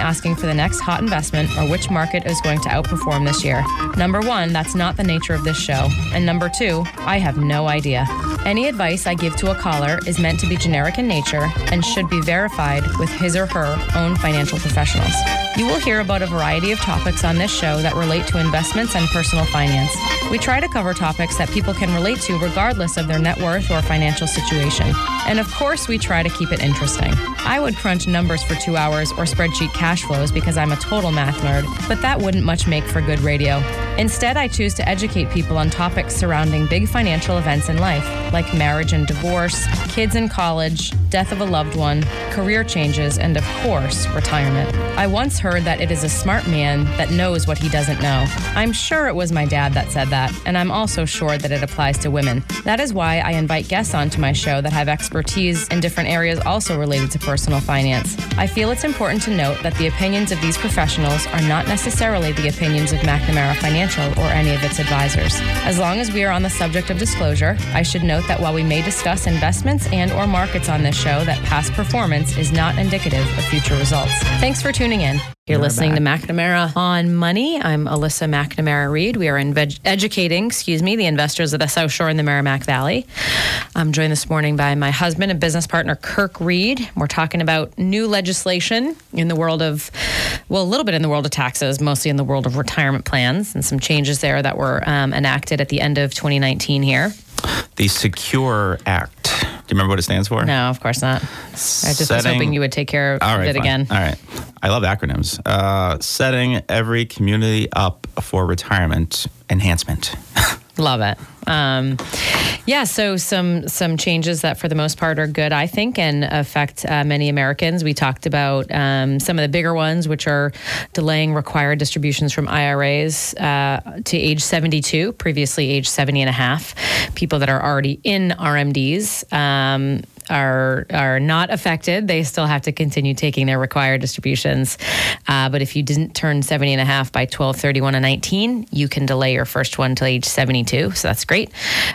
asking for the next hot investment or which market is going to outperform this year. Number one, that's not the nature of this show. And number two, I have no idea. Any advice I give to a caller is meant to be generic in nature and should be verified with his or her own financial professionals. You will hear about a variety of topics on this show that relate to investments and personal finance. We try to cover topics that people can relate to regardless of their net worth or financial situation. And of course, we try to keep it interesting. I would crunch numbers for two hours or spreadsheet cash flows because I'm a total math nerd, but that wouldn't much make for good radio. Instead, I choose to educate people on topics surrounding big financial events in life, like marriage and divorce, kids in college, death of a loved one, career changes, and of course, retirement. I once heard that it is a smart man that knows what he doesn't know. I'm sure it was my dad that said that, and I'm also sure that it applies to women. That is why I invite guests onto my show that have expertise in different areas also related to personal finance. I feel it's important to note that the opinions of these professionals are not necessarily the opinions of McNamara Financial or any of its advisors. As long as we are on the subject of disclosure, I should note that while we may discuss investments and or markets on this show, that past performance is not indicative of future results. Thanks for tuning in. You're We're listening back. to McNamara on Money. I'm Alyssa McNamara Reed. We are inve- educating, excuse me, the investors of the South Shore and the Merrimack Valley. I'm joined this morning by my husband and business partner, Kirk Reed. We're talking about new legislation in the world of, well, a little bit in the world of taxes, mostly in the world of retirement plans, and some changes there that were um, enacted at the end of 2019 here. The Secure Act. Do you remember what it stands for? No, of course not. I just was hoping you would take care of All right, it fine. again. All right. I love acronyms. Uh, setting every community up for retirement enhancement. Love it. Um, yeah, so some some changes that for the most part are good, I think, and affect uh, many Americans. We talked about um, some of the bigger ones, which are delaying required distributions from IRAs uh, to age 72, previously age 70 and a half. People that are already in RMDs. Um, are are not affected. They still have to continue taking their required distributions. Uh, but if you didn't turn 70 and a half by 12, 31, and 19, you can delay your first one till age 72. So that's great.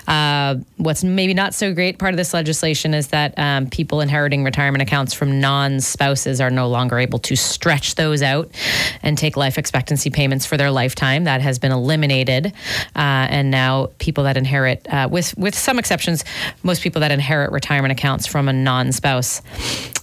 Uh, what's maybe not so great part of this legislation is that um, people inheriting retirement accounts from non spouses are no longer able to stretch those out and take life expectancy payments for their lifetime. That has been eliminated. Uh, and now people that inherit, uh, with, with some exceptions, most people that inherit retirement accounts from a non spouse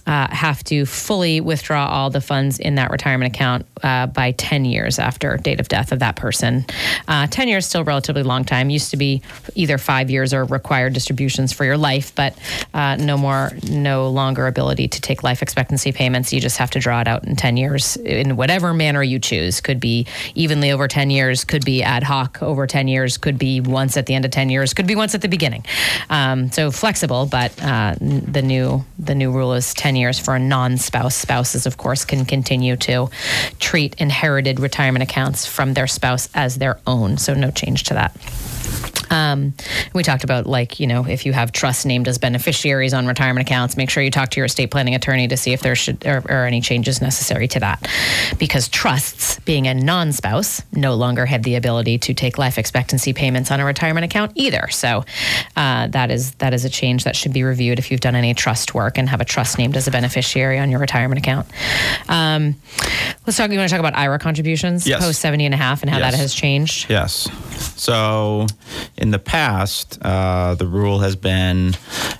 uh, have to fully withdraw all the funds in that retirement account uh, by 10 years after date of death of that person. Uh, 10 years still a relatively long time. Used to be either five years or required distributions for your life, but uh, no more, no longer ability to take life expectancy payments. You just have to draw it out in 10 years in whatever manner you choose. Could be evenly over 10 years, could be ad hoc over 10 years, could be once at the end of 10 years, could be once at the beginning. Um, so flexible, but uh, the new the new rule is 10 years for a non-spouse. Spouses, of course, can continue to treat inherited retirement accounts from their spouse as their own. So no change to that. Um, we talked about like you know if you have trusts named as beneficiaries on retirement accounts, make sure you talk to your estate planning attorney to see if there should are, are any changes necessary to that, because trusts, being a non-spouse, no longer have the ability to take life expectancy payments on a retirement account either. So uh, that is that is a change that should be reviewed if you've done any trust work and have a trust named as a beneficiary on your retirement account. Um, let's talk. You want to talk about IRA contributions Yes. post 70 and a half and how that has changed? Yes. So, in the past, uh, the rule has been,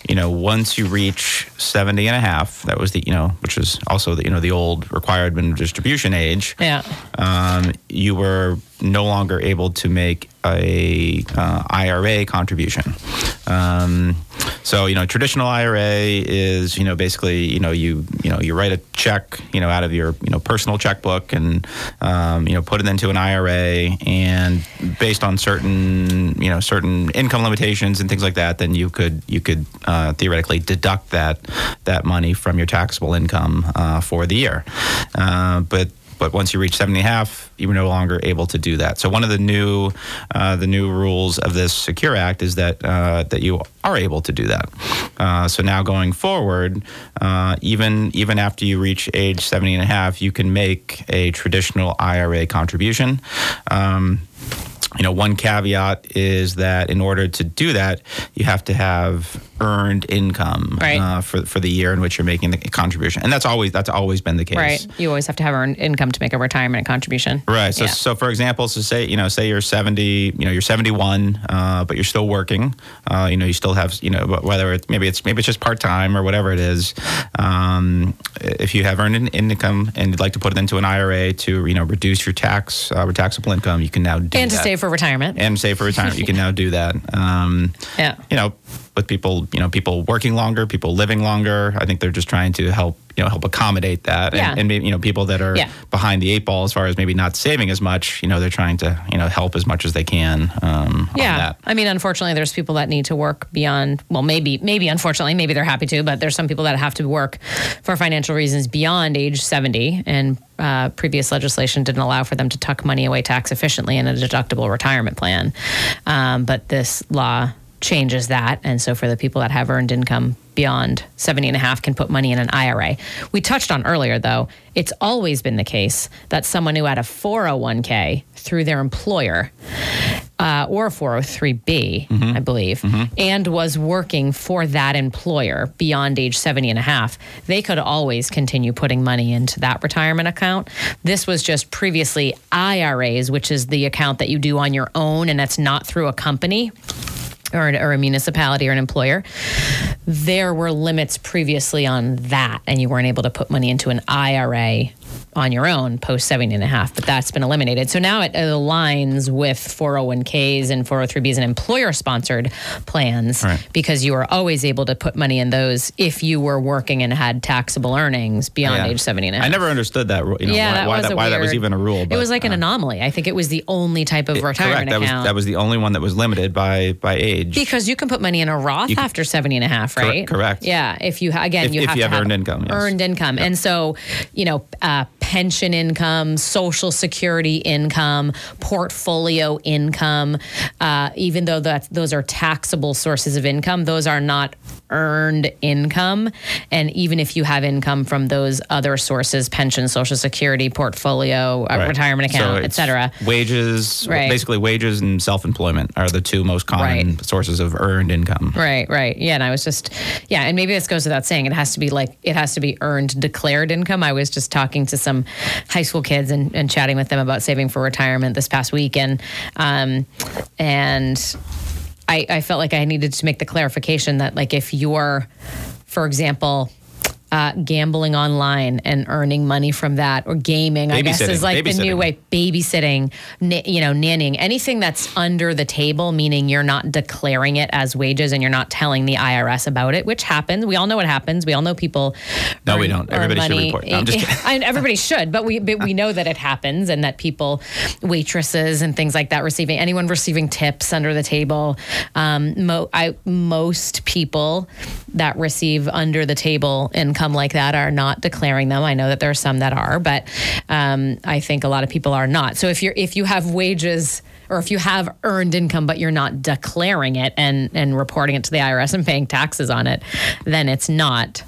you know, once you reach 70 and a half, that was the, you know, which is also the, you know, the old required minimum distribution age. Yeah. Um, you were no longer able to make a uh, IRA contribution. Um, so you know, traditional IRA is you know basically you know you you know you write a check you know out of your you know personal checkbook and um, you know put it into an IRA and based on certain you know certain income limitations and things like that, then you could you could uh, theoretically deduct that that money from your taxable income uh, for the year. Uh, but but once you reach 70 and a half, you were no longer able to do that. So one of the new uh, the new rules of this Secure Act is that uh, that you are able to do that. Uh, so now going forward, uh, even even after you reach age 70 and a half, you can make a traditional IRA contribution. Um, you know, one caveat is that in order to do that, you have to have earned income right. uh, for for the year in which you're making the contribution, and that's always that's always been the case. Right. You always have to have earned income to make a retirement contribution. Right. So, Yeah. so for example, so say you know, say you're 70, you know, you're 71, uh, but you're still working. Uh, you know, you still have, you know, whether it's maybe it's maybe it's just part time or whatever it is. Um, if you have earned an income and you'd like to put it into an IRA to you know reduce your tax uh, taxable income, you can now do and to that. save for retirement. and save for retirement. you can now do that. Um, Yeah. You know, with people, you know, people working longer, people living longer. I think they're just trying to help, you know, help accommodate that. Yeah. And, and maybe, you know, people that are Yeah. behind the eight ball as far as maybe not saving as much, you know, they're trying to, you know, help as much as they can. Um, on Yeah, that. I mean, unfortunately, there's people that need to work beyond. Well, maybe, maybe unfortunately, maybe they're happy to, but there's some people that have to work for financial reasons beyond age 70, and uh, previous legislation didn't allow for them to tuck money away tax efficiently in a deductible retirement plan. Um, but this law changes that, and so for the people that have earned income beyond 70 and a half can put money in an IRA. We touched on earlier though, it's always been the case that someone who had a 401k through their employer uh, or a 403b, I believe, and was working for that employer beyond age 70 and a half, they could always continue putting money into that retirement account. This was just previously IRAs, which is the account that you do on your own and that's not through a company or, or a municipality or an employer, there were limits previously on that, and you weren't able to put money into an IRA on your own post 70 and a half, but that's been eliminated. So now it aligns with 401ks and 403bs and employer sponsored plans Right. because you were always able to put money in those if you were working and had taxable earnings beyond Yeah. age 70 and a half. I never understood that. You know, yeah, why, that why was that, why that was even a rule. it was like an uh, anomaly. I think it was the only type of retirement correct. That was that was the only one that was limited by by age. Because you can put money in a Roth can- after 70 and a half, right? correct. Yeah. If you, again, If- you if have you have earned income, yes. Earned income. And so, you know, uh, pension income, social security income, portfolio income, uh, even though that those are taxable sources of income, those are not earned income. And even if you have income from those other sources, pension, social security, portfolio, uh, Right. retirement So account, et it's cetera. Wages, Right. basically wages and self-employment are the two most common Right. sources of earned income. Right, right. Yeah, and I was just, yeah, and maybe this goes without saying. It has to be like, it has to be earned declared income. I was just talking to some high school kids and, and chatting with them about saving for retirement this past week. And, um, and I, I felt like I needed to make the clarification that, like, if you're, for example, uh, gambling online and earning money from that, or gaming, I guess is like the new way. Babysitting, na- you know, nannying, anything that's under the table, meaning you're not declaring it as wages and you're not telling the IRS about it, which happens. We all know what happens. We all know people. No, we don't. Everybody should report. No, I'm just kidding. Everybody should, but we but we know that it happens and that people, waitresses and things like that, receiving anyone receiving tips under the table. Um, mo- I most people that receive under the table income like that are not declaring them. I know that there are some that are, but um, I think a lot of people are not. So if you're if you have wages or if you have earned income but you're not declaring it and and reporting it to the IRS and paying taxes on it, then it's not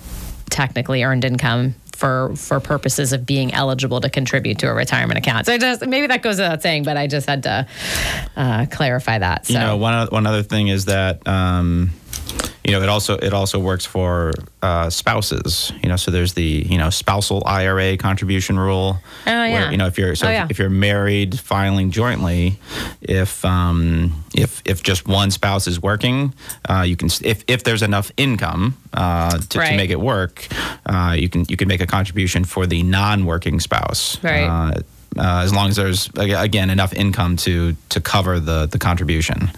technically earned income for for purposes of being eligible to contribute to a retirement account. So I just maybe that goes without saying, but I just had to uh, clarify that. So You know, one one other thing is that um, you know, it also it also works for uh, spouses. You know, so there's the you know spousal IRA contribution rule. Oh, yeah. Where, you know, if you're so Oh, if- yeah. if you're married filing jointly, if um, if if just one spouse is working, uh, you can if if there's enough income uh, to, to make it work, uh, you can you can make a contribution for the non-working spouse. Right. Uh, uh, as long as there's again enough income to to cover the the contribution.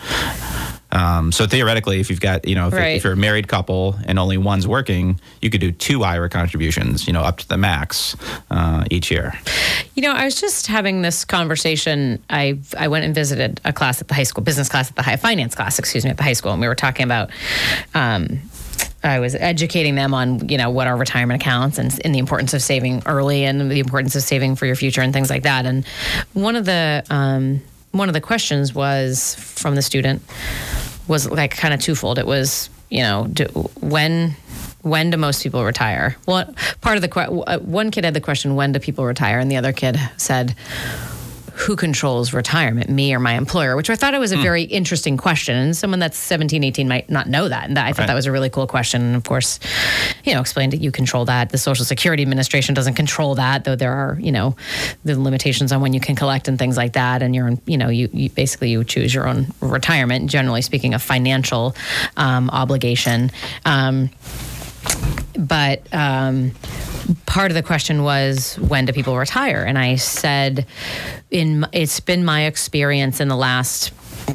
Um, so theoretically, if you've got you know if, Right. if you're a married couple and only one's working, you could do two IRA contributions, you know, up to the max uh, each year. You know, I was just having this conversation. I I went and visited a class at the high school, business class at the high finance class, excuse me, at the high school, and we were talking about. Um, I was educating them on you know what are retirement accounts and, and the importance of saving early and the importance of saving for your future and things like that. And one of the um, one of the questions was from the student was like kind of twofold. It was you know do, when when do most people retire? Well, part of the uh, one kid had the question when do people retire, and the other kid said who controls retirement, me or my employer, which I thought it was a very interesting question. And someone that's 17, 18 might not know that. And that, I thought Right. that was a really cool question. And of course, you know, explained that you control that. The Social Security Administration doesn't control that, though there are, you know, the limitations on when you can collect and things like that. And you're, you know, you, you basically you choose your own retirement, generally speaking, a financial um, obligation. Um, but um, part of the question was when do people retire and i said in it's been my experience in the last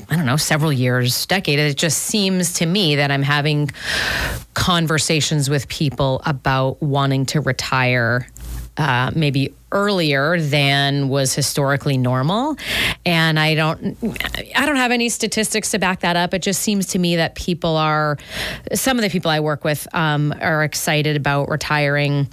I don't know, several years, decade. It just seems to me that I'm having conversations with people about wanting to retire uh, maybe earlier than was historically normal. And i don't i don't have any statistics to back that up. It just seems to me that people are some of the people i work with um, are excited about retiring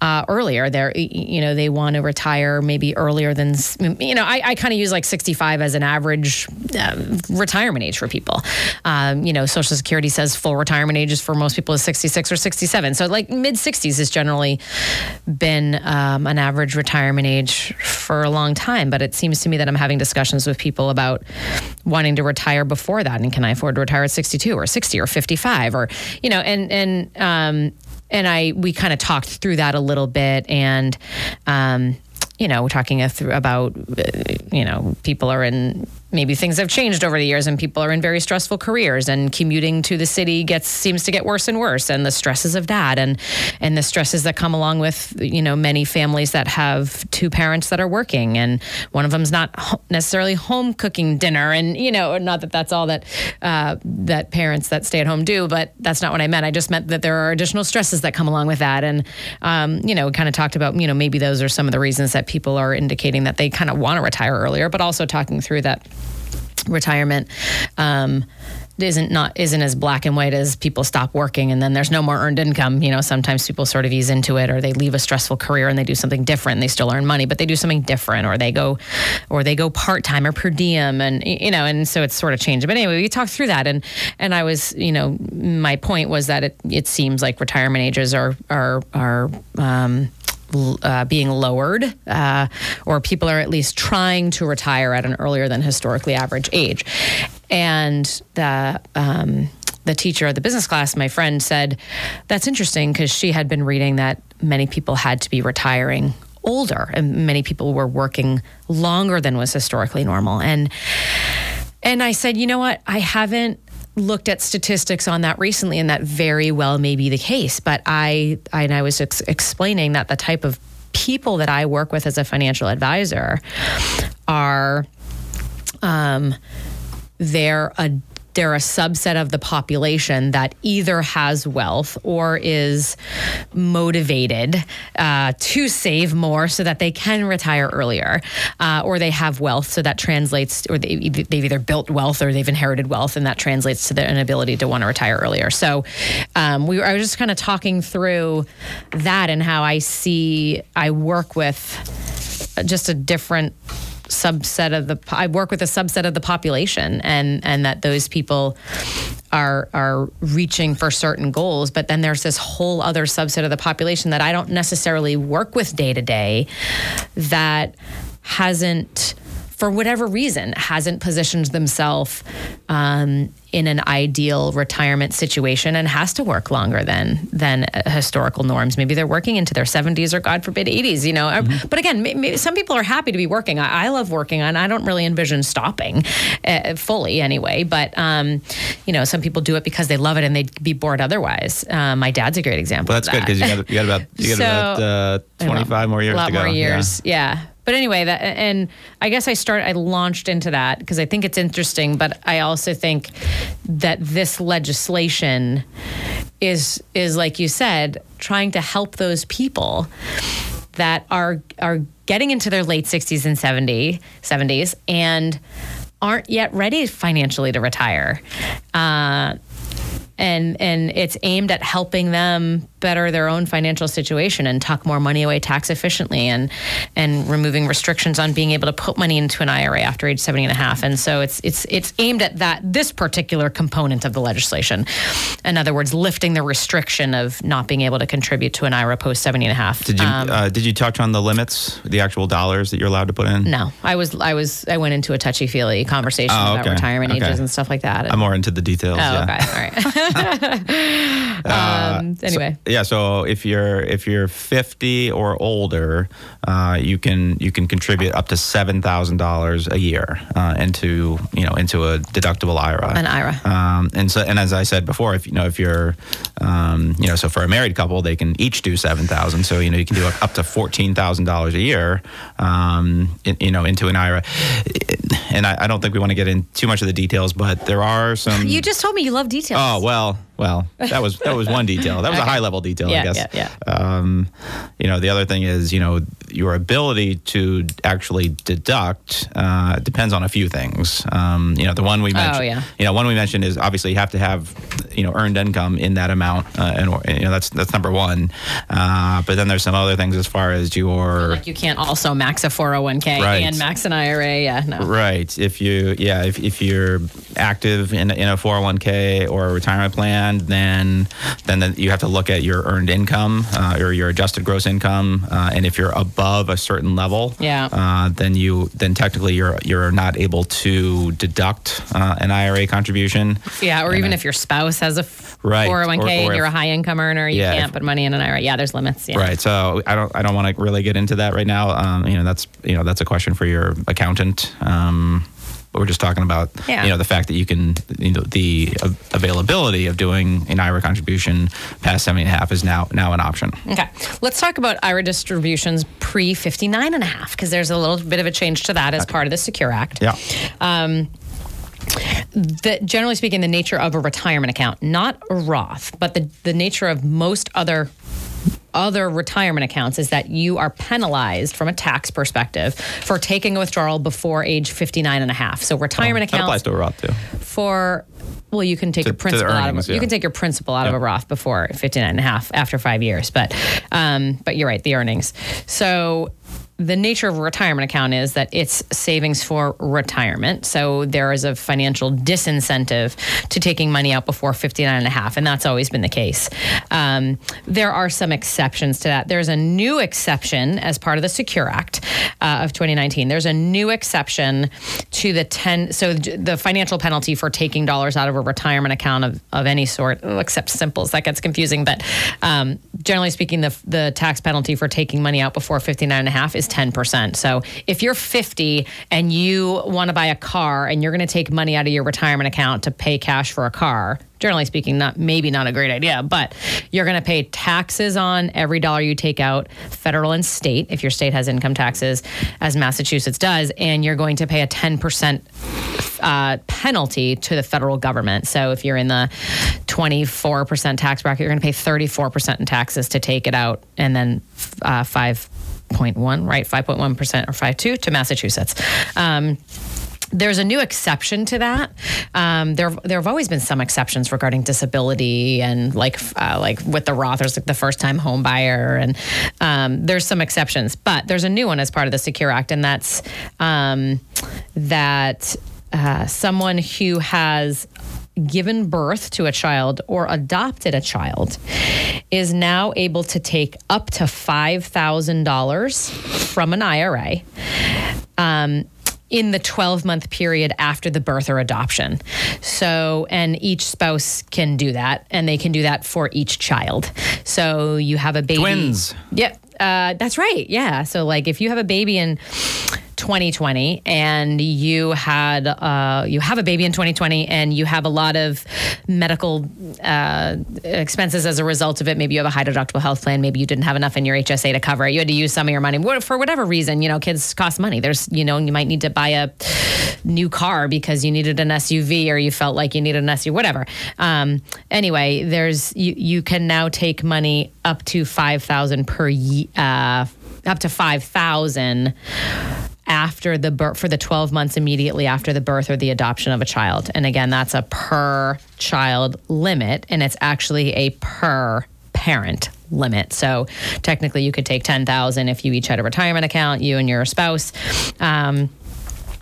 uh, earlier. They're you know they want to retire maybe earlier than you know i, I kind of use like 65 as an average uh, retirement age for people. Um, you know social security says full retirement ages for most people is 66 or 67 so like mid 60s has generally been um, an average retirement age for a long time. But it seems to me that I'm having discussions with people about wanting to retire before that, and can I afford to retire at 62 or 60 or 55 or you know, and and um, and I we kind of talked through that a little bit, and um, you know, we're talking about uh, you know people are in maybe things have changed over the years and people are in very stressful careers and commuting to the city gets seems to get worse and worse and the stresses of that and and the stresses that come along with you know many families that have two parents that are working and one of them's not necessarily home cooking dinner and you know not that that's all that uh, that parents that stay at home do but that's not what I meant. I just meant that there are additional stresses that come along with that and um, you know kind of talked about you know maybe those are some of the reasons that people are indicating that they kind of want to retire earlier but also talking through that retirement um, isn't not isn't as black and white as people stop working and then there's no more earned income. You know, sometimes people sort of ease into it, or they leave a stressful career and they do something different. And they still earn money, but they do something different, or they go, or they go part time or per diem, and you know, and so it's sort of changed. But anyway, we talked through that, and and I was, you know, my point was that it it seems like retirement ages are are are. Um, uh, being lowered, uh, or people are at least trying to retire at an earlier than historically average age. And the um, the teacher of the business class, my friend, said that's interesting because she had been reading that many people had to be retiring older, and many people were working longer than was historically normal. And and I said, you know what? I haven't looked at statistics on that recently, and that very well may be the case. But I, I and I was ex- explaining that the type of people that I work with as a financial advisor are, um, they're a they're a subset of the population that either has wealth or is motivated uh, to save more so that they can retire earlier, uh, or they have wealth so that translates, or they, they've either built wealth or they've inherited wealth, and that translates to their inability to want to retire earlier. So, um, we I was just kind of talking through that and how I see I work with just a different subset of the I work with a subset of the population and and that those people are are reaching for certain goals. But then there's this whole other subset of the population that I don't necessarily work with day to day that hasn't for whatever reason, hasn't positioned themselves um, in an ideal retirement situation and has to work longer than than uh, historical norms. Maybe they're working into their 70s or, God forbid, 80s. You know, mm-hmm. but again, maybe some people are happy to be working. I, I love working, and I don't really envision stopping uh, fully anyway. But um, you know, some people do it because they love it and they'd be bored otherwise. Uh, my dad's a great example. Well, that's good because you got you got about you got so, about uh, 25 more years a lot to go. more years, yeah. yeah but anyway, that and I guess I started I launched into that because I think it's interesting, but I also think that this legislation is is like you said, trying to help those people that are are getting into their late 60s and 70 70s and aren't yet ready financially to retire. Uh, and and it's aimed at helping them better their own financial situation and tuck more money away tax efficiently and and removing restrictions on being able to put money into an IRA after age 70 and a half. And so it's it's it's aimed at that this particular component of the legislation. In other words, lifting the restriction of not being able to contribute to an IRA post 70 and a half. Did you um, uh, did you touch on the limits, the actual dollars that you're allowed to put in? No. I was I was I went into a touchy-feely conversation oh, okay. about retirement okay. ages and stuff like that. I'm more into the details. Oh, yeah. okay. All right. um, anyway. So, yeah, so if you're if you're 50 or older, uh, you can you can contribute up to seven thousand dollars a year uh, into you know into a deductible IRA. An IRA. Um, and so and as I said before, if you know if you're um, you know so for a married couple, they can each do seven thousand. So you know you can do up to fourteen thousand dollars a year, um, in, you know, into an IRA. And I, I don't think we want to get in too much of the details, but there are some. You just told me you love details. Oh well, well, that was that was one detail. That was okay. a high level detail, yeah, I guess. Yeah, yeah. Um, you know, the other thing is, you know, your ability to actually deduct uh, depends on a few things. Um, you know, the one we oh, mentioned. Oh, yeah. You know, one we mentioned is obviously you have to have, you know, earned income in that amount, uh, and you know that's that's number one. Uh, but then there's some other things as far as your like you can't also max a 401k right. and max an IRA. Yeah, no. Right. If you yeah if, if you're active in in a 401k or a retirement plan and then then you have to look at your earned income uh, or your adjusted gross income, uh, and if you're above a certain level, yeah, uh, then you then technically you're you're not able to deduct uh, an IRA contribution. Yeah, or and even if your spouse has a right. 401k or, or and you're if, a high income earner, you yeah, can't if, put money in an IRA. Yeah, there's limits. Yeah. Right. So I don't I don't want to really get into that right now. Um, you know that's you know that's a question for your accountant. Um, but we're just talking about yeah. you know the fact that you can you know the availability of doing an IRA contribution past 70 and a half is now now an option. Okay. Let's talk about IRA distributions pre 59 and a half because there's a little bit of a change to that as okay. part of the Secure Act. Yeah. Um, the, generally speaking, the nature of a retirement account, not a Roth, but the, the nature of most other other retirement accounts is that you are penalized from a tax perspective for taking a withdrawal before age 59 and a half. So retirement oh, accounts. That applies to a Roth too. For well, you can take to, your principal earnings, out of yeah. you can take your principal out yeah. of a Roth before 59 and a half after 5 years, but um, but you're right, the earnings. So the nature of a retirement account is that it's savings for retirement. So there is a financial disincentive to taking money out before 59 and a half, and that's always been the case. Um, there are some exceptions to that. There's a new exception as part of the Secure Act uh, of 2019. There's a new exception to the 10, so the financial penalty for taking dollars out of a retirement account of, of any sort, except simples, that gets confusing. But um, generally speaking, the, the tax penalty for taking money out before 59 and a half is is 10%. So if you're 50 and you want to buy a car and you're going to take money out of your retirement account to pay cash for a car, generally speaking, not maybe not a great idea, but you're going to pay taxes on every dollar you take out, federal and state, if your state has income taxes, as Massachusetts does, and you're going to pay a 10% uh, penalty to the federal government. So if you're in the 24% tax bracket, you're going to pay 34% in taxes to take it out, and then uh, five 5.1, right? 5.1% or 5.2 to Massachusetts. Um, there's a new exception to that. Um, there, there have always been some exceptions regarding disability and like, uh, like with the Rothers, like the first-time home buyer, and um, there's some exceptions. But there's a new one as part of the Secure Act, and that's um, that uh, someone who has given birth to a child or adopted a child is now able to take up to $5,000 from an IRA. Um, in the 12 month period after the birth or adoption. So, and each spouse can do that, and they can do that for each child. So you have a baby. Twins. Yep. Uh, that's right. Yeah. So, like, if you have a baby in 2020 and you had uh, you have a baby in 2020 and you have a lot of medical uh, expenses as a result of it, maybe you have a high deductible health plan, maybe you didn't have enough in your HSA to cover it. You had to use some of your money for whatever reason. You know, kids cost money. There's you know you might need to buy a new car because you needed an SUV or you felt like you needed an SUV, whatever. Um, anyway, there's you you can now take money up to five thousand per year. Uh, up to 5000 after the birth for the 12 months immediately after the birth or the adoption of a child. And again, that's a per child limit and it's actually a per parent limit. So technically you could take 10,000 if you each had a retirement account, you and your spouse. Um,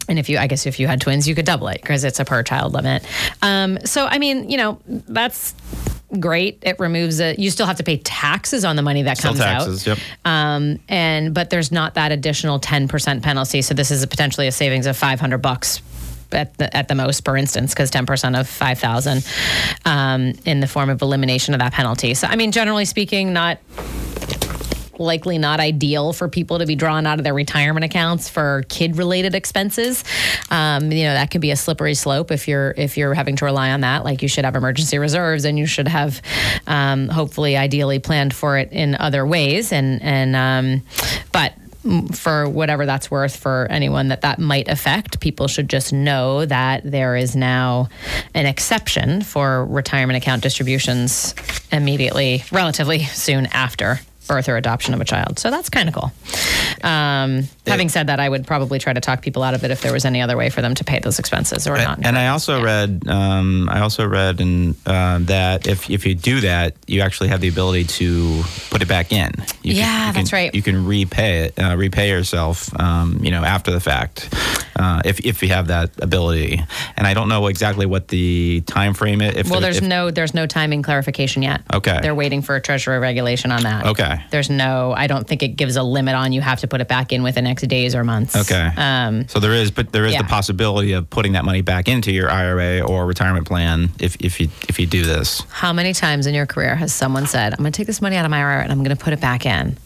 and if you, I guess, if you had twins, you could double it because it's a per child limit. Um, so, I mean, you know, that's great. It removes it. You still have to pay taxes on the money that Still comes taxes, out. yep. Um, and but there's not that additional 10% penalty. So this is a potentially a savings of 500 bucks at the, at the most per instance because 10% of 5000 um, in the form of elimination of that penalty. So I mean generally speaking not likely not ideal for people to be drawn out of their retirement accounts for kid related expenses. Um, you know that can be a slippery slope if you're if you're having to rely on that. Like you should have emergency reserves and you should have um, hopefully ideally planned for it in other ways. And and um, but for whatever that's worth for anyone that that might affect, people should just know that there is now an exception for retirement account distributions immediately, relatively soon after birth or adoption of a child. So that's kind of cool. Um, having said that, I would probably try to talk people out of it if there was any other way for them to pay those expenses or not. And I also read, um, I also read in, uh, that if if you do that, you actually have the ability to put it back in. You Yeah, you that's right. You can repay it, uh, repay yourself, um, you know, after the fact, uh, if if you have that ability. And I don't know exactly what the time frame is. If well, there- there's if- no there's no timing clarification yet. Okay. They're waiting for a treasury regulation on that. Okay. There's no I don't think it gives a limit on you have to put it back in within X days or months. Okay. Um, So there is, but there is Yeah. the possibility of putting that money back into your IRA or retirement plan if, if you if you do this. how many times in your career has someone said, "I'm going to take this money out of my IRA and I'm going to put it back in"?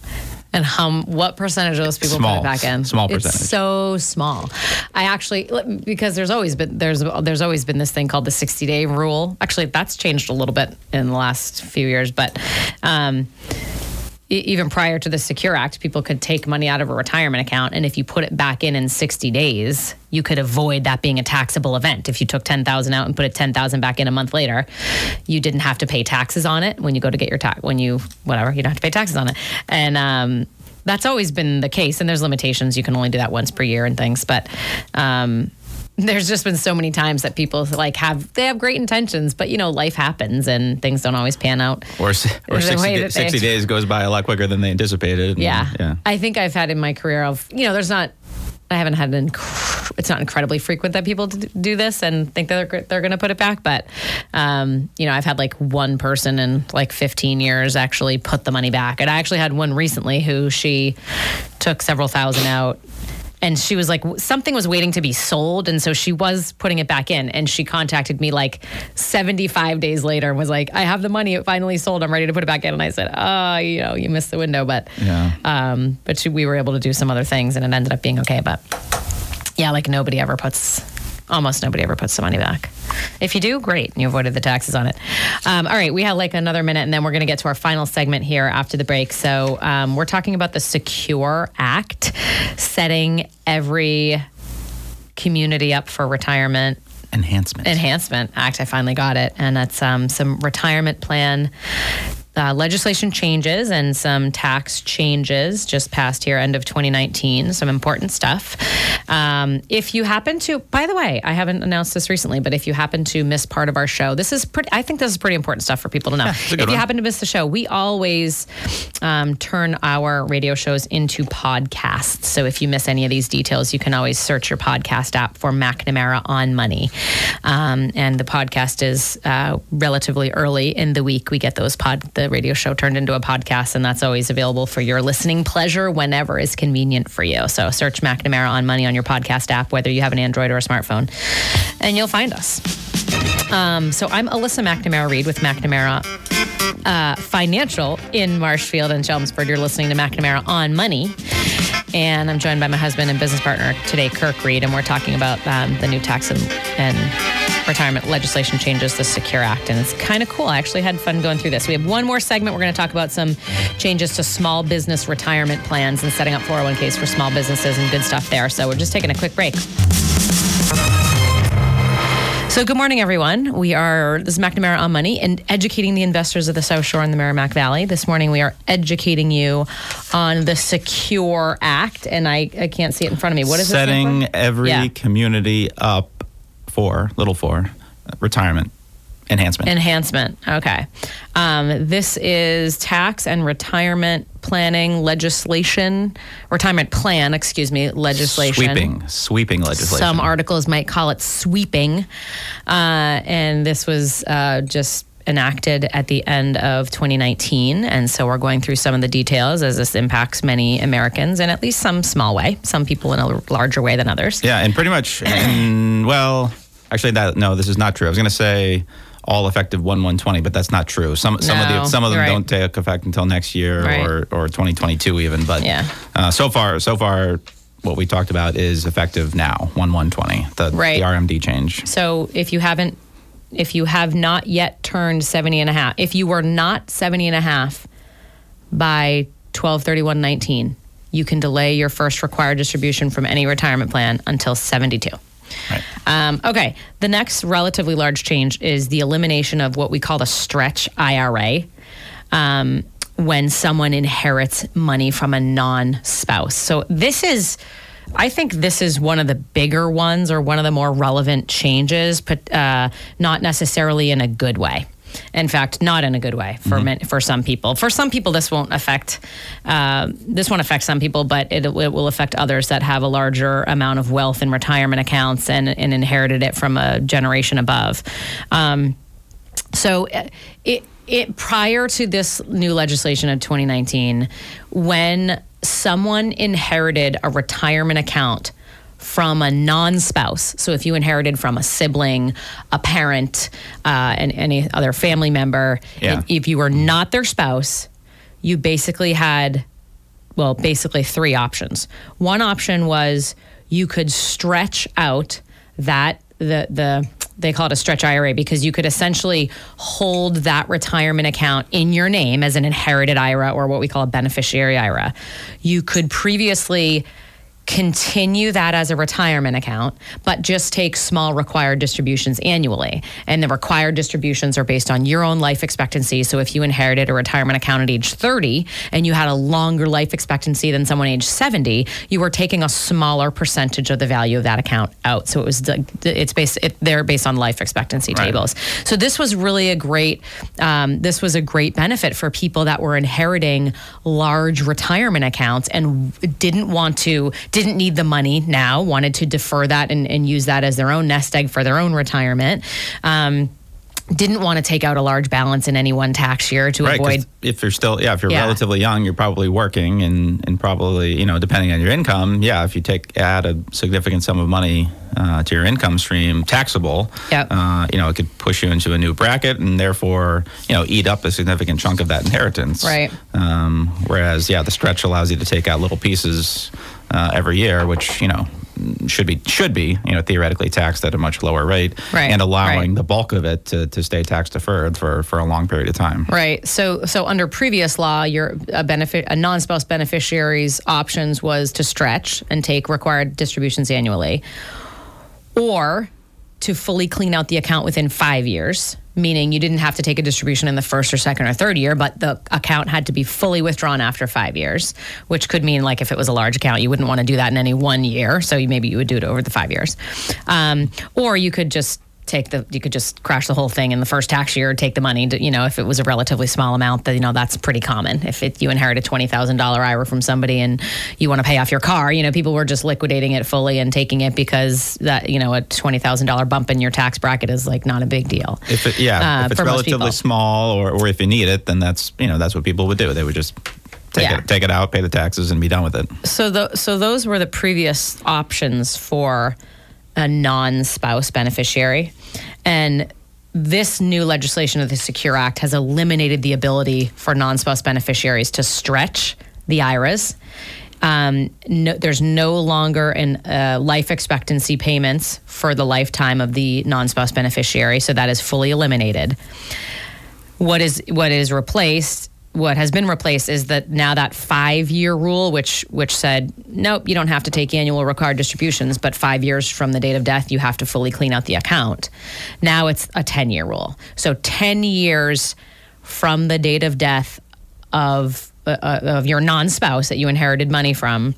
And how, what percentage of those people Small. put it back in? Small percentage. It's so small. I actually because there's always been there's there's always been this thing called the 60 day rule. Actually, that's changed a little bit in the last few years, but. Um, even prior to the Secure Act, people could take money out of a retirement account, and if you put it back in in 60 days, you could avoid that being a taxable event. If you took 10,000 out and put it 10,000 back in a month later, you didn't have to pay taxes on it when you go to get your tax. When you whatever, you don't have to pay taxes on it, and um, that's always been the case. And there's limitations; you can only do that once per year and things, but. Um, there's just been so many times that people like have they have great intentions, but you know life happens and things don't always pan out. Or, or There's 60, way da- that they- 60 days goes by a lot quicker than they anticipated. and- Yeah. Yeah. I think I've had in my career of, you know, there's not, I haven't had an, inc- it's not incredibly frequent that people do this and think that they're, they're going to put it back. But, um, you know, I've had like one person in like 15 years actually put the money back. And I actually had one recently who she took several thousand out. And she was like, something was waiting to be sold. And so she was putting it back in. And she contacted me like 75 days later and was like, I have the money. It finally sold. I'm ready to put it back in. And I said, oh, you know, you missed the window. But Yeah. um, but she, we were able to do some other things and it ended up being okay. But yeah, like nobody ever puts, almost nobody ever puts the money back. If you do, great. You avoided the taxes on it. Um, all right, we have like another minute and then we're going to get to our final segment here after the break. So um, we're talking about the Secure Act, setting every community up for retirement Enhancement. Enhancement Act. I finally got it, and that's um, some retirement plan uh, legislation changes and some tax changes just passed here end of 2019. Some important stuff. Um, if you happen to, by the way, I haven't announced this recently, but if you happen to miss part of our show, this is pretty. I think this is pretty important stuff for people to know. a if you one. happen to miss the show, we always um, turn our radio shows into podcasts. So if you miss any of these details, you can always search your podcast app for McNamara on Money. Um, and the podcast is uh, relatively early in the week. We get those pod, the radio show turned into a podcast, and that's always available for your listening pleasure whenever is convenient for you. So search McNamara on Money on your your podcast app, whether you have an Android or a smartphone, and you'll find us. Um, so I'm Alyssa McNamara Reed with McNamara uh, Financial in Marshfield and Chelmsford. You're listening to McNamara on Money. And I'm joined by my husband and business partner today, Kirk Reed, and we're talking about um, the new tax and, and retirement legislation changes, the Secure Act. And it's kind of cool. I actually had fun going through this. We have one more segment. We're going to talk about some changes to small business retirement plans and setting up 401ks for small businesses and good stuff there. So we're just taking a quick break. So, good morning, everyone. We are, this is McNamara on Money and educating the investors of the South Shore and the Merrimack Valley. This morning, we are educating you on the Secure Act. And I, I can't see it in front of me. What is it? Setting every Yeah. community up for, little for, retirement enhancement. Enhancement. Okay. Um, this is tax and retirement planning legislation, retirement plan, excuse me, legislation. sweeping, sweeping legislation. Some articles might call it sweeping. Uh, and this was uh, just enacted at the end of 2019. And so we're going through some of the details as this impacts many Americans in at least some small way, some people in a larger way than others. Yeah, and pretty much, and, well, actually, that no, this is not true. I was going to say all effective one one twenty, but that's not true. Some some of the some of them right. don't take effect until next year Right. or or twenty twenty two even. But Yeah. uh, so far, so far, what we talked about is effective now one one twenty. The Right. the RMD change. So if you haven't, if you have not yet turned 70 and a half, if you were not 70 and a half by 12 31 19, you can delay your first required distribution from any retirement plan until 72. Right. Um, okay, the next relatively large change is the elimination of what we call the stretch IRA. Um, when someone inherits money from a non spouse. So, this is, I think this is one of the bigger ones or one of the more relevant changes, but uh, not necessarily in a good way. In fact, not in a good way for men, for some people. For some people, this won't affect uh, this won't affect some people, but it, it will affect others that have a larger amount of wealth in retirement accounts and, and inherited it from a generation above. Um, so uh, it it prior to this new legislation of 2019 when someone inherited a retirement account from a non-spouse so if you inherited from a sibling a parent uh, and any other family member Yeah. if, if you were not their spouse you basically had well, basically three options. One option was you could stretch out that the the they call it a stretch IRA because you could essentially hold that retirement account in your name as an inherited IRA or what we call a beneficiary IRA. You could previously continue that as a retirement account, but just take small required distributions annually. And the required distributions are based on your own life expectancy. So if you inherited a retirement account at age 30 and you had a longer life expectancy than someone age 70, you were taking a smaller percentage of the value of that account out. So it was it's based it, they're based on life expectancy Right. tables. So this was really a great um, this was a great benefit for people that were inheriting large retirement accounts and didn't want to didn't need the money now wanted to defer that and, and use that as their own nest egg for their own retirement. Um, didn't want to take out a large balance in any one tax year to Right, avoid if you're still, yeah, if you're Yeah. relatively young, you're probably working, and and probably, you know, depending on your income, yeah, if you take add a significant sum of money uh, to your income stream, taxable, Yep. uh, you know, it could push you into a new bracket, and therefore, you know, eat up a significant chunk of that inheritance. Right. Um, whereas, yeah, the stretch allows you to take out little pieces uh, every year, which you know should be should be you know theoretically taxed at a much lower rate, Right, and allowing right. the bulk of it to, to stay tax deferred for for a long period of time. Right. So so under previous law, your a benefit a non-spouse beneficiary's options was to stretch and take required distributions annually, or to fully clean out the account within five years, meaning you didn't have to take a distribution in the first or second or third year, but the account had to be fully withdrawn after five years, which could mean like if it was a large account, you wouldn't want to do that in any one year. So maybe you would do it over the five years. Um, or you could just take the you could just crash the whole thing in the first tax year take the money to, you know if it was a relatively small amount that you know that's pretty common if it, you inherit a $20000 ira from somebody and you want to pay off your car you know people were just liquidating it fully and taking it because that you know a $20000 bump in your tax bracket is like not a big deal If it, yeah, Uh, if it's relatively small, or, or if you need it, then that's you know that's what people would do. They would just take Yeah. it take it out, pay the taxes, and be done with it. So the so those were the previous options for a non-spouse beneficiary, and this new legislation of the Secure Act has eliminated the ability for non-spouse beneficiaries to stretch the IRAs. Um, no, there's no longer an uh, life expectancy payments for the lifetime of the non-spouse beneficiary, so that is fully eliminated what is what is replaced what has been replaced is that now that five year rule which which said nope you don't have to take annual required distributions but five years from the date of death you have to fully clean out the account. Now it's a 10 year rule. So 10 years from the date of death of uh, of your non-spouse that you inherited money from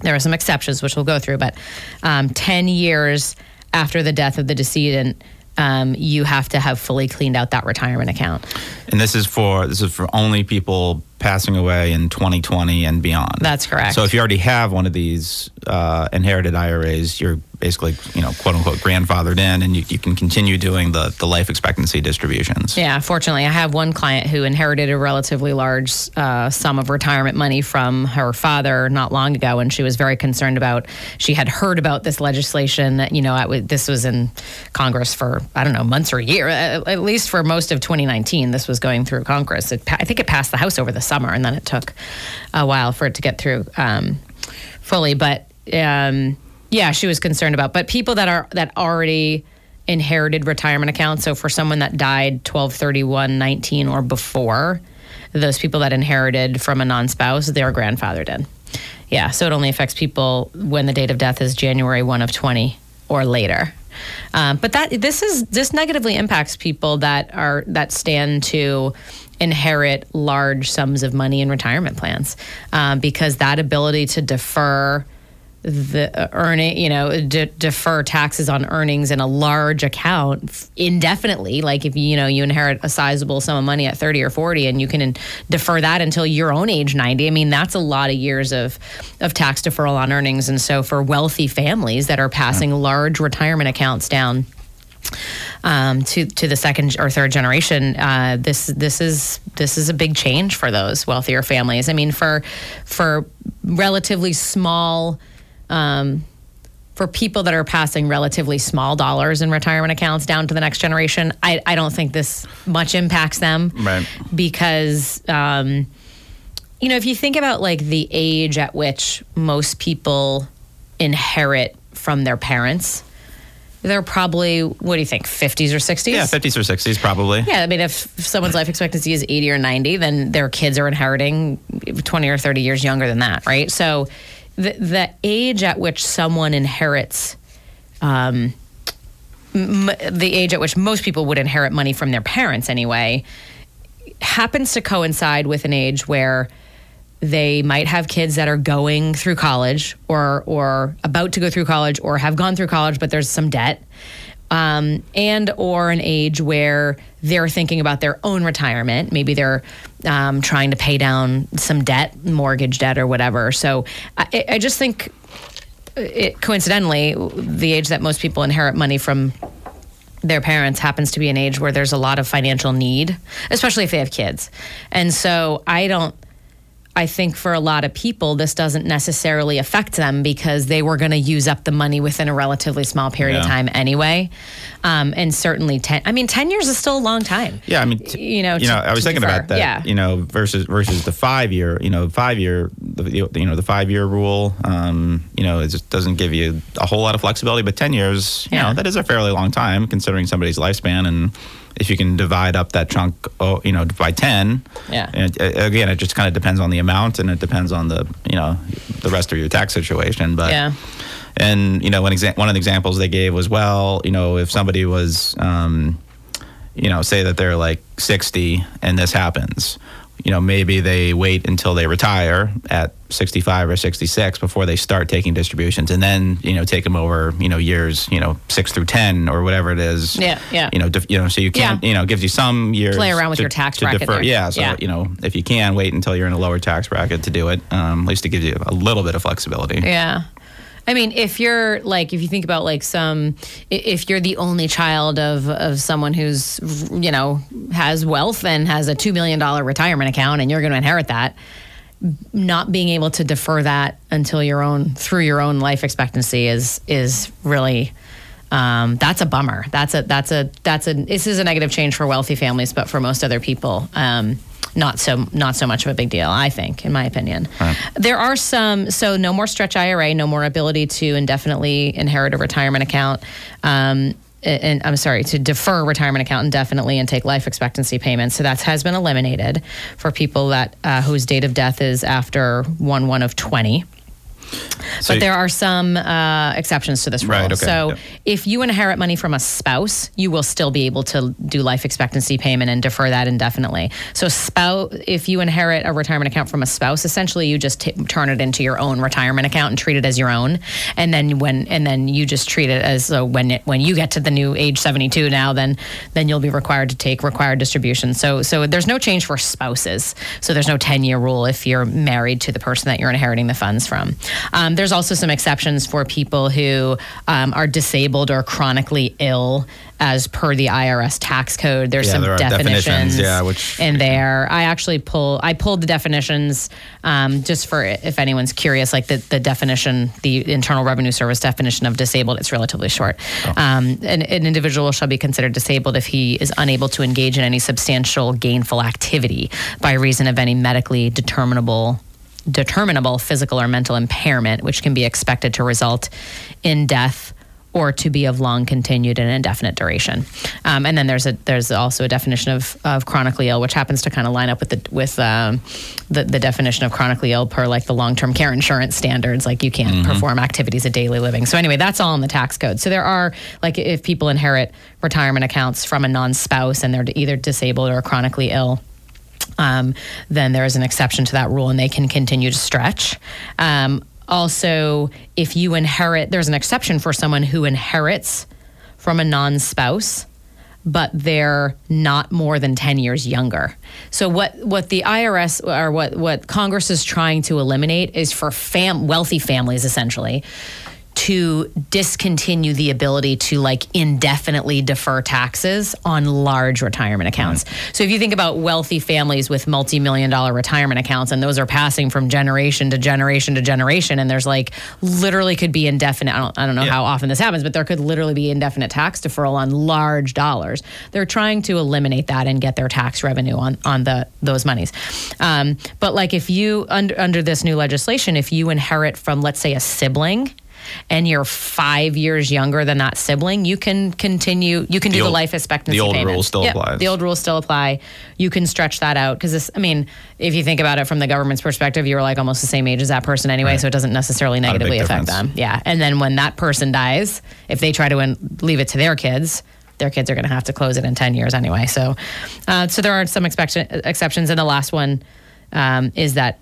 there are some exceptions which we'll go through but um, 10 years after the death of the decedent um, you have to have fully cleaned out that retirement account. And this is for this is for only people passing away in 2020 and beyond. That's correct. So if you already have one of these uh, inherited IRAs, you're basically you know quote unquote grandfathered in, and you, you can continue doing the the life expectancy distributions. Yeah, fortunately, I have one client who inherited a relatively large uh, sum of retirement money from her father not long ago, and she was very concerned about. She had heard about this legislation. That You know, this was in Congress for I don't know months or a year, at, at least for most of 2019. This was going through Congress. It, pa- I think it passed the House over the summer, and then it took a while for it to get through um, fully. But um, yeah, she was concerned about. But people that are that already inherited retirement accounts. So for someone that died 12 31 19 or before, those people that inherited from a non-spouse, their grandfather did. Yeah, so it only affects people when the date of death is January 1 of 20 or later. Um, but that this is this negatively impacts people that are that stand to inherit large sums of money in retirement plans um, because that ability to defer the uh, earning, you know, de- defer taxes on earnings in a large account indefinitely. Like if you know you inherit a sizable sum of money at thirty or forty, and you can in- defer that until your own age ninety. I mean, that's a lot of years of of tax deferral on earnings. And so for wealthy families that are passing large retirement accounts down um, to to the second or third generation, uh, this this is this is a big change for those wealthier families. I mean, for for relatively small. Um, for people that are passing relatively small dollars in retirement accounts down to the next generation, I, I don't think this much impacts them. Right. Because, um, you know, if you think about like the age at which most people inherit from their parents, they're probably, what do you think, 50s or 60s? Yeah, 50s or 60s probably. Yeah, I mean, if someone's life expectancy is 80 or 90, then their kids are inheriting 20 or 30 years younger than that, right? So the, the age at which someone inherits, um, m- the age at which most people would inherit money from their parents anyway, happens to coincide with an age where they might have kids that are going through college or or about to go through college or have gone through college but there's some debt um, and or an age where they're thinking about their own retirement maybe they're um, trying to pay down some debt mortgage debt or whatever so i, I just think it, coincidentally the age that most people inherit money from their parents happens to be an age where there's a lot of financial need, especially if they have kids. And so I don't I think for a lot of people, this doesn't necessarily affect them because they were going to use up the money within a relatively small period of time anyway. Um, and certainly 10, I mean, 10 years is still a long time. Yeah, I mean, t- You know, you know, I was thinking defer. about that. Yeah. You know, versus versus the five year. You know, five year. The, the- you know, the five year rule. Um, you know, it just doesn't give you a whole lot of flexibility. But ten years, you Yeah. know, that is a fairly long time considering somebody's lifespan. And if you can divide up that chunk, oh, you know, by ten. Yeah. And it, again, it just kind of depends on the amount, and it depends on the you know the rest of your tax situation. But Yeah. and you know, one exa- one of the examples they gave was well, you know, if somebody was, um, you know, say that they're like 60 and this happens, you know, maybe they wait until they retire at 65 or 66 before they start taking distributions, and then you know take them over, you know, years, you know, six through 10 or whatever it is. Yeah, yeah. You know, def- you know, so you can't, Yeah. you know, gives you some years Play around with to- your tax bracket defer. Yeah, so Yeah. you know, if you can wait until you're in a lower tax bracket to do it, um, at least it gives you a little bit of flexibility. Yeah. I mean, if you're like, if you think about like some, if you're the only child of, of someone who's, you know, has wealth and has a $2 million retirement account and you're going to inherit that, not being able to defer that until your own through your own life expectancy is is really um, that's a bummer. That's a that's a that's a this is a negative change for wealthy families, but for most other people, um, not so not so much of a big deal. I think, in my opinion, right. there are some. So no more stretch IRA, no more ability to indefinitely inherit a retirement account. Um, and I'm sorry, to defer retirement account indefinitely and take life expectancy payments. So that has been eliminated for people that uh, whose date of death is after one one of 20. So but there are some uh, exceptions to this rule. Right, okay, so yeah. if you inherit money from a spouse, you will still be able to do life expectancy payment and defer that indefinitely. So spouse, if you inherit a retirement account from a spouse, essentially you just t- turn it into your own retirement account and treat it as your own. And then when and then you just treat it as so when it, when you get to the new age 72 now, then then you'll be required to take required distribution. So so there's no change for spouses. So there's no 10 year rule if you're married to the person that you're inheriting the funds from. Um, there's also some exceptions for people who um, are disabled or chronically ill as per the IRS tax code. There's yeah, some there definitions, definitions, yeah, which in there. I actually pull I pulled the definitions um, just for if anyone's curious, like the, the definition, the Internal Revenue Service definition of disabled. It's relatively short. Oh. Um, an, an individual shall be considered disabled if he is unable to engage in any substantial gainful activity by reason of any medically determinable determinable physical or mental impairment, which can be expected to result in death or to be of long continued and indefinite duration. Um, and then there's a there's also a definition of, of chronically ill, which happens to kind of line up with the with um, the, the definition of chronically ill per like the long term care insurance standards. Like you can't mm-hmm. perform activities of daily living. So anyway, that's all in the tax code. So there are like if people inherit retirement accounts from a non spouse and they're either disabled or chronically ill um, then there is an exception to that rule and they can continue to stretch. Um, also, if you inherit, there's an exception for someone who inherits from a non spouse but they're not more than 10 years younger. So what what the IRS or what what Congress is trying to eliminate is for fam- wealthy families essentially to discontinue the ability to like indefinitely defer taxes on large retirement accounts. So if you think about wealthy families with multi-million dollar retirement accounts and those are passing from generation to generation to generation and there's like literally could be indefinite I don't, I don't know yeah. how often this happens but there could literally be indefinite tax deferral on large dollars. They're trying to eliminate that and get their tax revenue on on the those monies. Um, but like if you under under this new legislation if you inherit from let's say a sibling and you're five years younger than that sibling, you can continue. You can do the, old, the life expectancy. The old payment. rules still yep, apply. The old rules still apply. You can stretch that out because this. I mean, if you think about it from the government's perspective, you're like almost the same age as that person anyway, right. so it doesn't necessarily negatively affect them. Yeah, and then when that person dies, if they try to in, leave it to their kids their kids are going to have to close it in 10 years anyway. So, uh, so there are some exceptions. And the last one um, is that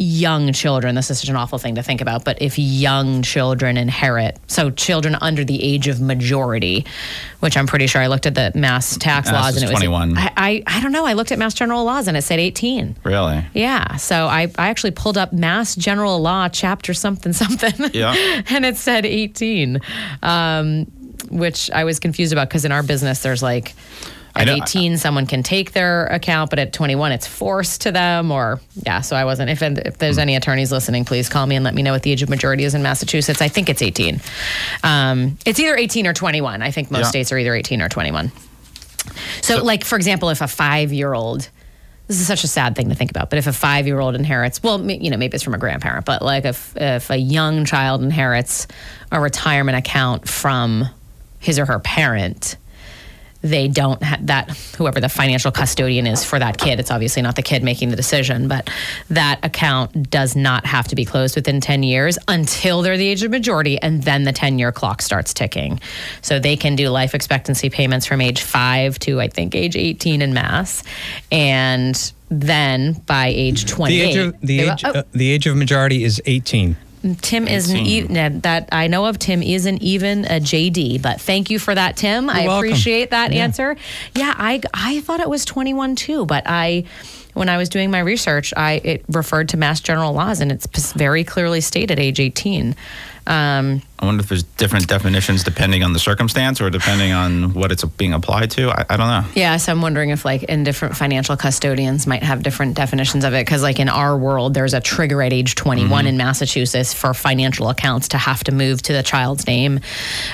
young children, this is such an awful thing to think about, but if young children inherit, so children under the age of majority, which I'm pretty sure I looked at the mass tax mass laws and it was 21. I, I, I don't know. I looked at mass general laws and it said 18. Really? Yeah. So I, I actually pulled up mass general law chapter something something. Yeah. and it said 18, um, which I was confused about because in our business there's like at know, 18, someone can take their account, but at 21, it's forced to them. Or yeah, so I wasn't. If if there's any attorneys listening, please call me and let me know what the age of majority is in Massachusetts. I think it's 18. Um, it's either 18 or 21. I think most yeah. states are either 18 or 21. So, so, like for example, if a five year old this is such a sad thing to think about. But if a five year old inherits, well, you know, maybe it's from a grandparent, but like if, if a young child inherits a retirement account from his or her parent, they don't have that whoever the financial custodian is for that kid it's obviously not the kid making the decision but that account does not have to be closed within 10 years until they're the age of majority and then the 10 year clock starts ticking so they can do life expectancy payments from age 5 to i think age 18 in mass and then by age 28 the age of, the age, oh. uh, the age of majority is 18 Tim isn't even that I know of. Tim isn't even a JD, but thank you for that, Tim. You're I welcome. appreciate that yeah. answer. Yeah, I I thought it was 21 too, but I when I was doing my research, I it referred to Mass General laws, and it's very clearly stated age 18. Um, I wonder if there's different definitions depending on the circumstance or depending on what it's being applied to. I, I don't know. Yeah, so I'm wondering if like in different financial custodians might have different definitions of it because like in our world, there's a trigger at age 21 mm-hmm. in Massachusetts for financial accounts to have to move to the child's name.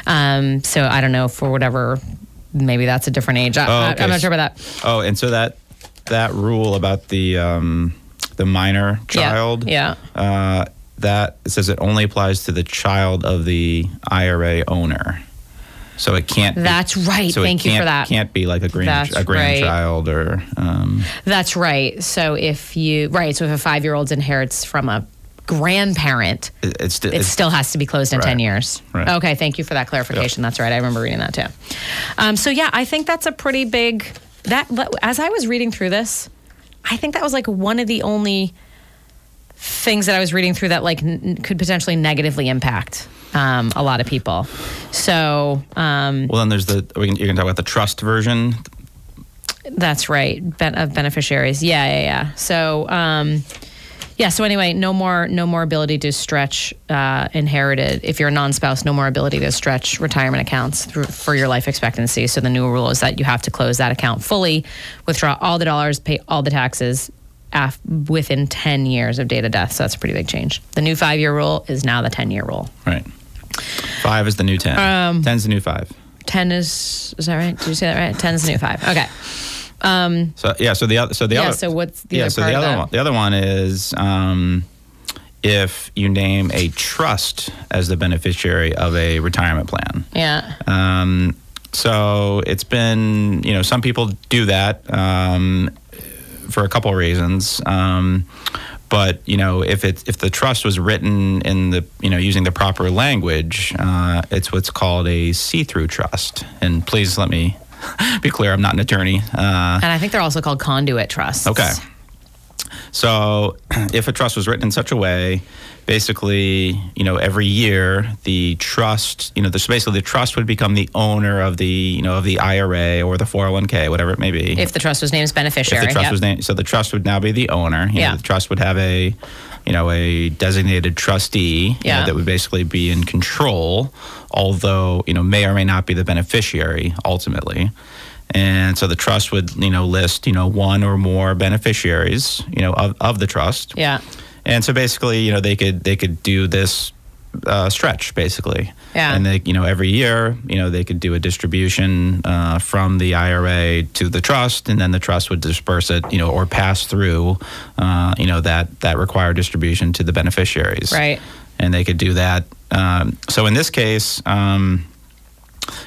Um, so I don't know for whatever. Maybe that's a different age. I, oh, okay. I'm not sure about that. Oh, and so that that rule about the um, the minor child. Yeah. yeah. Uh, that says it only applies to the child of the IRA owner. So it can't. That's be, right. So Thank you for that. Can't be like a grand a grandchild right. or. Um, That's right. So if you right, so if a five year old inherits from a grandparent, it, it's, it it's, still has to be closed in right. ten years. Right. Okay. Thank you for that clarification. Yep. That's right. I remember reading that too. Um, so yeah, I think that's a pretty big. That as I was reading through this, I think that was like one of the only things that I was reading through that like n- could potentially negatively impact um, a lot of people. So, um, well, then there's the we can, you can talk about the trust version. That's right, ben- of beneficiaries. Yeah, yeah, yeah. So, um, yeah. So anyway, no more, no more ability to stretch uh, inherited. If you're a non-spouse, no more ability to stretch retirement accounts through, for your life expectancy. So the new rule is that you have to close that account fully, withdraw all the dollars, pay all the taxes, af- within 10 years of date of death. So that's a pretty big change. The new five year rule is now the 10 year rule. Right. Five is the new 10. Um, 10 is the new five. 10 is, is that right? Did you say that right? 10 is the new five. Okay. Um, so yeah, so the other, so the yeah, other, so what's the yeah, other so the other one, the other one is um, if you name a trust as the beneficiary of a retirement plan. Yeah. Um, so it's been, you know, some people do that. Um, for a couple of reasons. Um, but you know, if it if the trust was written in the you know using the proper language, uh, it's what's called a see-through trust. And please let me be clear: I'm not an attorney. Uh, and I think they're also called conduit trusts. Okay. So, if a trust was written in such a way basically, you know, every year the trust, you know, this basically the trust would become the owner of the, you know, of the IRA or the 401k, whatever it may be. If the trust was named as beneficiary. If the trust yep. was named, so the trust would now be the owner. You yeah. Know, the trust would have a, you know, a designated trustee yeah. know, that would basically be in control, although, you know, may or may not be the beneficiary ultimately. And so the trust would, you know, list, you know, one or more beneficiaries, you know, of, of the trust. Yeah. And so basically, you know, they could they could do this uh, stretch basically. Yeah. And they, you know, every year, you know, they could do a distribution uh, from the IRA to the trust, and then the trust would disperse it, you know, or pass through, uh, you know, that that required distribution to the beneficiaries. Right. And they could do that. Um, so in this case. Um,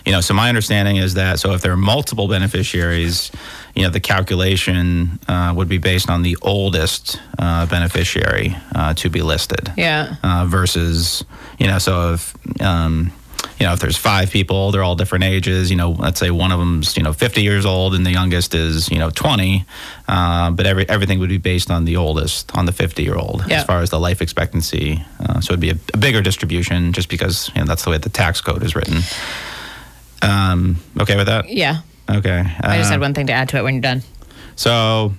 you know, so my understanding is that so if there are multiple beneficiaries, you know, the calculation uh, would be based on the oldest uh, beneficiary uh, to be listed. Yeah. Uh, versus, you know, so if um, you know if there's five people, they're all different ages. You know, let's say one of them's you know 50 years old and the youngest is you know 20, uh, but every everything would be based on the oldest, on the 50 year old, yeah. as far as the life expectancy. Uh, so it'd be a, a, bigger distribution just because you know that's the way the tax code is written. Um, okay with that? Yeah. Okay. I just had uh, one thing to add to it when you're done. So,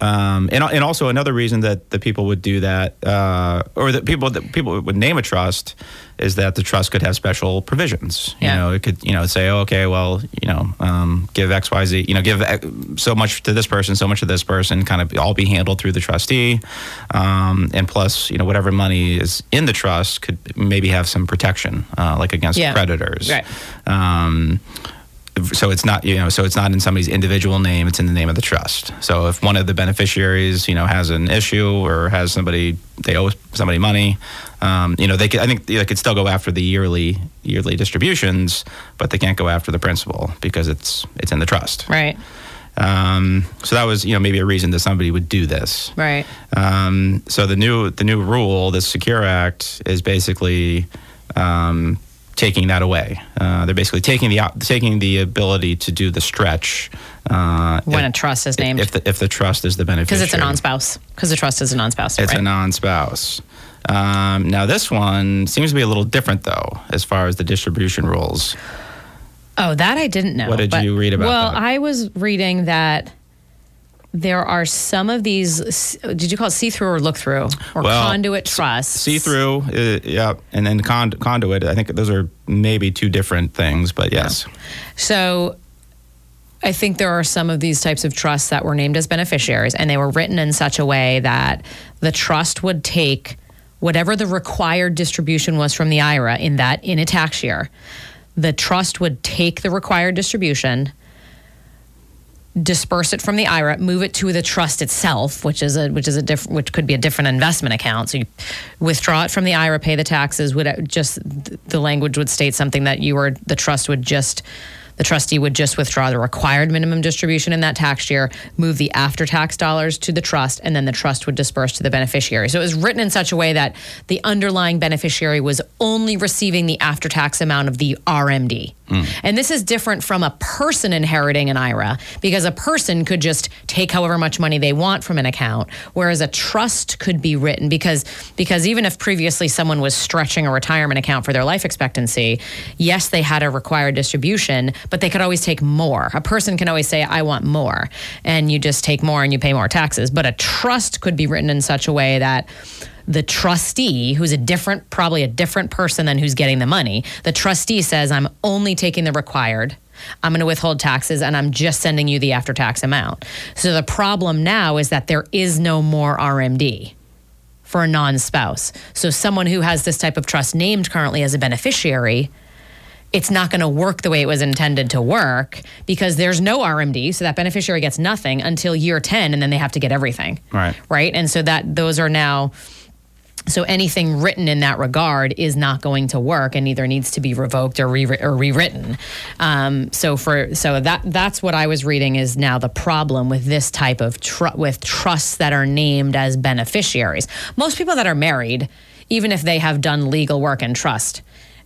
um, and, and also another reason that the people would do that, uh, or that people that people would name a trust, is that the trust could have special provisions. You yeah. know, it could you know say, oh, okay, well, you know, um, give X, Y, Z, you know, give so much to this person, so much to this person, kind of all be handled through the trustee, um, and plus, you know, whatever money is in the trust could maybe have some protection, uh, like against yeah. creditors. Right. So it's not you know so it's not in somebody's individual name it's in the name of the trust. So if one of the beneficiaries you know has an issue or has somebody they owe somebody money um, you know they could, i think they could still go after the yearly yearly distributions but they can't go after the principal because it's it's in the trust. Right. Um, so that was you know maybe a reason that somebody would do this. Right. Um, so the new the new rule the secure act is basically um, taking that away. Uh, they're basically taking the taking the ability to do the stretch uh, when if, a trust is named. If the, if the trust is the beneficiary, because it's a non-spouse. Because the trust is a non-spouse. It's right? a non-spouse. Um, now this one seems to be a little different though, as far as the distribution rules. Oh, that I didn't know. What did you read about? Well, that? I was reading that there are some of these. Did you call it see through or look through or well, conduit trusts? See through, uh, yeah, and then con- conduit. I think those are maybe two different things, but yes. Yeah. So. I think there are some of these types of trusts that were named as beneficiaries, and they were written in such a way that the trust would take whatever the required distribution was from the IRA in that in a tax year. The trust would take the required distribution, disperse it from the IRA, move it to the trust itself, which is a which is a different which could be a different investment account. So you withdraw it from the IRA, pay the taxes. Would just the language would state something that you or the trust would just the trustee would just withdraw the required minimum distribution in that tax year, move the after tax dollars to the trust, and then the trust would disperse to the beneficiary. So it was written in such a way that the underlying beneficiary was only receiving the after tax amount of the RMD. Mm. And this is different from a person inheriting an IRA because a person could just take however much money they want from an account, whereas a trust could be written because because even if previously someone was stretching a retirement account for their life expectancy, yes, they had a required distribution, but they could always take more. A person can always say, I want more. And you just take more and you pay more taxes. But a trust could be written in such a way that the trustee, who's a different, probably a different person than who's getting the money, the trustee says, I'm only taking the required. I'm going to withhold taxes and I'm just sending you the after tax amount. So the problem now is that there is no more RMD for a non spouse. So someone who has this type of trust named currently as a beneficiary it's not going to work the way it was intended to work because there's no RMD, so that beneficiary gets nothing until year 10 and then they have to get everything. Right. Right? And so that those are now so anything written in that regard is not going to work and either needs to be revoked or, re- or rewritten. Um, so for so that that's what I was reading is now the problem with this type of tr- with trusts that are named as beneficiaries. Most people that are married, even if they have done legal work and trust,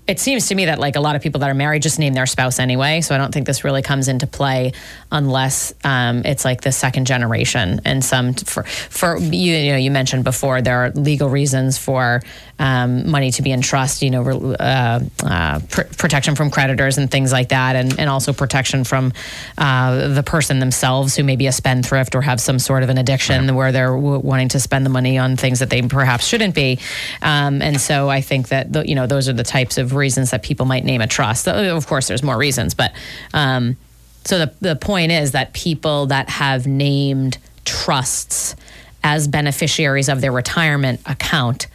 it seems to me that like a lot of people that are married just name their spouse anyway. So I don't think this really comes into play unless um, it's like the second generation. And some for for you, you know you mentioned before there are legal reasons for um, money to be in trust. You know, uh, uh, pr- protection from creditors and things like that, and and also protection from uh, the person themselves who may be a spendthrift or have some sort of an addiction right. where they're w- wanting to spend the money on things that they perhaps shouldn't be. Um, and so I think that the, you know those are the types of reasons that people might name a trust. Of course, there's more reasons, but um, so the the point is that people that have named trusts as beneficiaries of their retirement account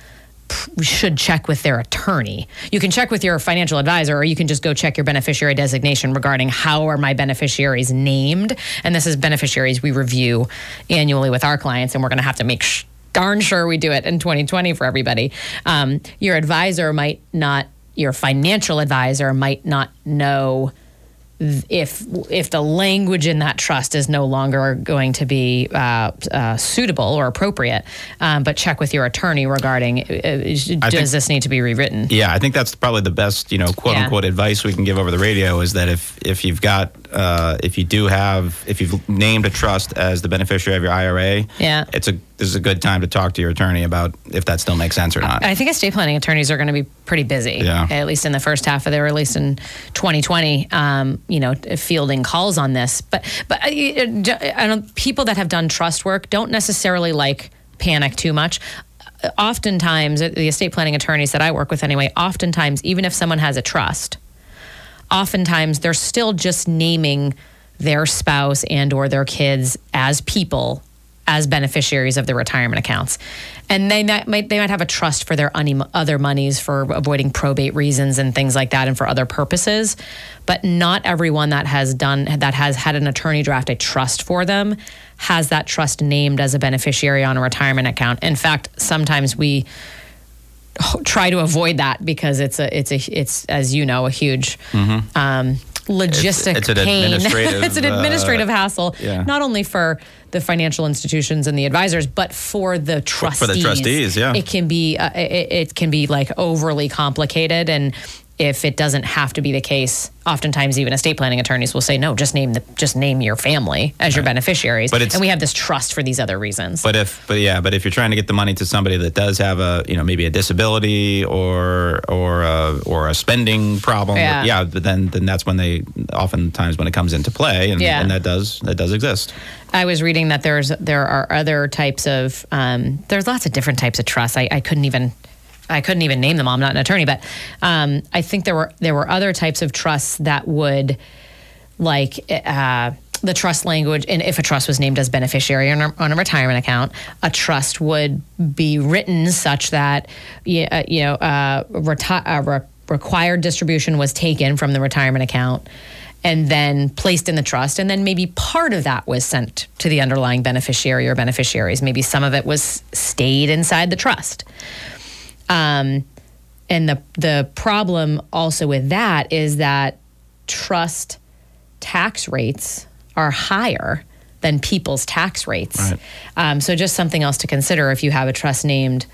should check with their attorney. You can check with your financial advisor, or you can just go check your beneficiary designation regarding how are my beneficiaries named. And this is beneficiaries we review annually with our clients, and we're going to have to make sh- darn sure we do it in 2020 for everybody. Um, your advisor might not your financial advisor might not know if if the language in that trust is no longer going to be uh, uh, suitable or appropriate, um, but check with your attorney regarding uh, does think, this need to be rewritten? Yeah, I think that's probably the best you know quote yeah. unquote advice we can give over the radio is that if if you've got uh, if you do have if you've named a trust as the beneficiary of your IRA, yeah, it's a this is a good time to talk to your attorney about if that still makes sense or not. I think estate planning attorneys are going to be pretty busy, yeah. at least in the first half of their release in 2020. Um, you know, fielding calls on this, but but uh, I don't, people that have done trust work don't necessarily like panic too much. Oftentimes, the estate planning attorneys that I work with, anyway, oftentimes, even if someone has a trust, oftentimes they're still just naming their spouse and or their kids as people as beneficiaries of the retirement accounts. And they might they might have a trust for their other monies for avoiding probate reasons and things like that and for other purposes. But not everyone that has done that has had an attorney draft a trust for them has that trust named as a beneficiary on a retirement account. In fact, sometimes we try to avoid that because it's a it's a it's as you know a huge mm-hmm. um, logistic it's, it's pain. it's an administrative uh, hassle, yeah. not only for the financial institutions and the advisors, but for the trustees. For the trustees, yeah, it can be uh, it, it, can be like overly complicated, and if it doesn't have to be the case, oftentimes even estate planning attorneys will say, no, just name the just name your family as your beneficiaries. But and we have this trust for these other reasons. But if but yeah, but if you're trying to get the money to somebody that does have a you know maybe a disability or or a, or a spending problem, yeah, yeah but then then that's when they oftentimes when it comes into play, and, yeah. and that does that does exist. I was reading that there's there are other types of um, there's lots of different types of trusts. I, I couldn't even I couldn't even name them. I'm not an attorney, but um, I think there were there were other types of trusts that would like. Uh, the trust language, and if a trust was named as beneficiary on a, on a retirement account, a trust would be written such that you know uh, reti- uh, re- required distribution was taken from the retirement account and then placed in the trust. And then maybe part of that was sent to the underlying beneficiary or beneficiaries. Maybe some of it was stayed inside the trust. Um, and the the problem also with that is that trust tax rates are higher than people's tax rates. Right. Um, so just something else to consider if you have a trust named.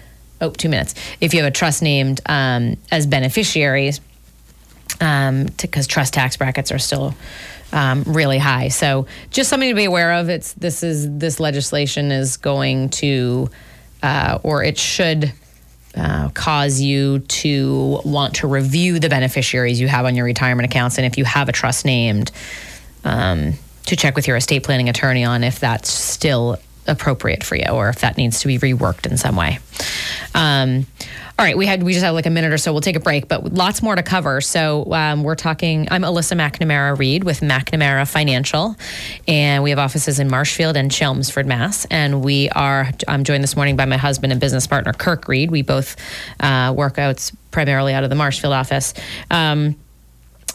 Oh, two minutes. If you have a trust named um, as beneficiaries, because um, trust tax brackets are still um, really high. So just something to be aware of. It's this is this legislation is going to, uh, or it should uh, cause you to want to review the beneficiaries you have on your retirement accounts. And if you have a trust named, um, to check with your estate planning attorney on if that's still appropriate for you or if that needs to be reworked in some way. Um, all right, we had we just have like a minute or so. We'll take a break, but lots more to cover. So um, we're talking. I'm Alyssa McNamara Reed with McNamara Financial, and we have offices in Marshfield and Chelmsford, Mass. And we are. I'm joined this morning by my husband and business partner Kirk Reed. We both uh, work out primarily out of the Marshfield office. Um,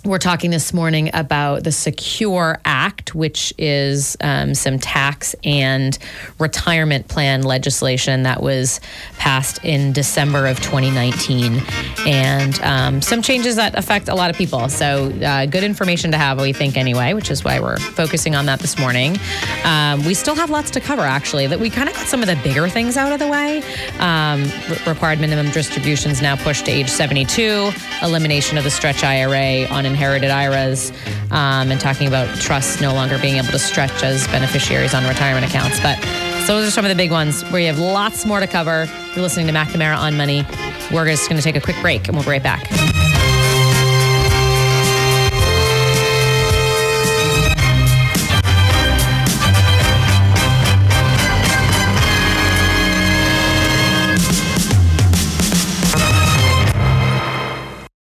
we're talking this morning about the Secure Act, which is um, some tax and retirement plan legislation that was passed in December of 2019, and um, some changes that affect a lot of people. So, uh, good information to have, we think, anyway, which is why we're focusing on that this morning. Um, we still have lots to cover, actually, that we kind of got some of the bigger things out of the way. Um, re- required minimum distributions now pushed to age 72, elimination of the stretch IRA on inherited IRAs um, and talking about trusts no longer being able to stretch as beneficiaries on retirement accounts. But so those are some of the big ones where you have lots more to cover. You're listening to McNamara on Money. We're just going to take a quick break and we'll be right back.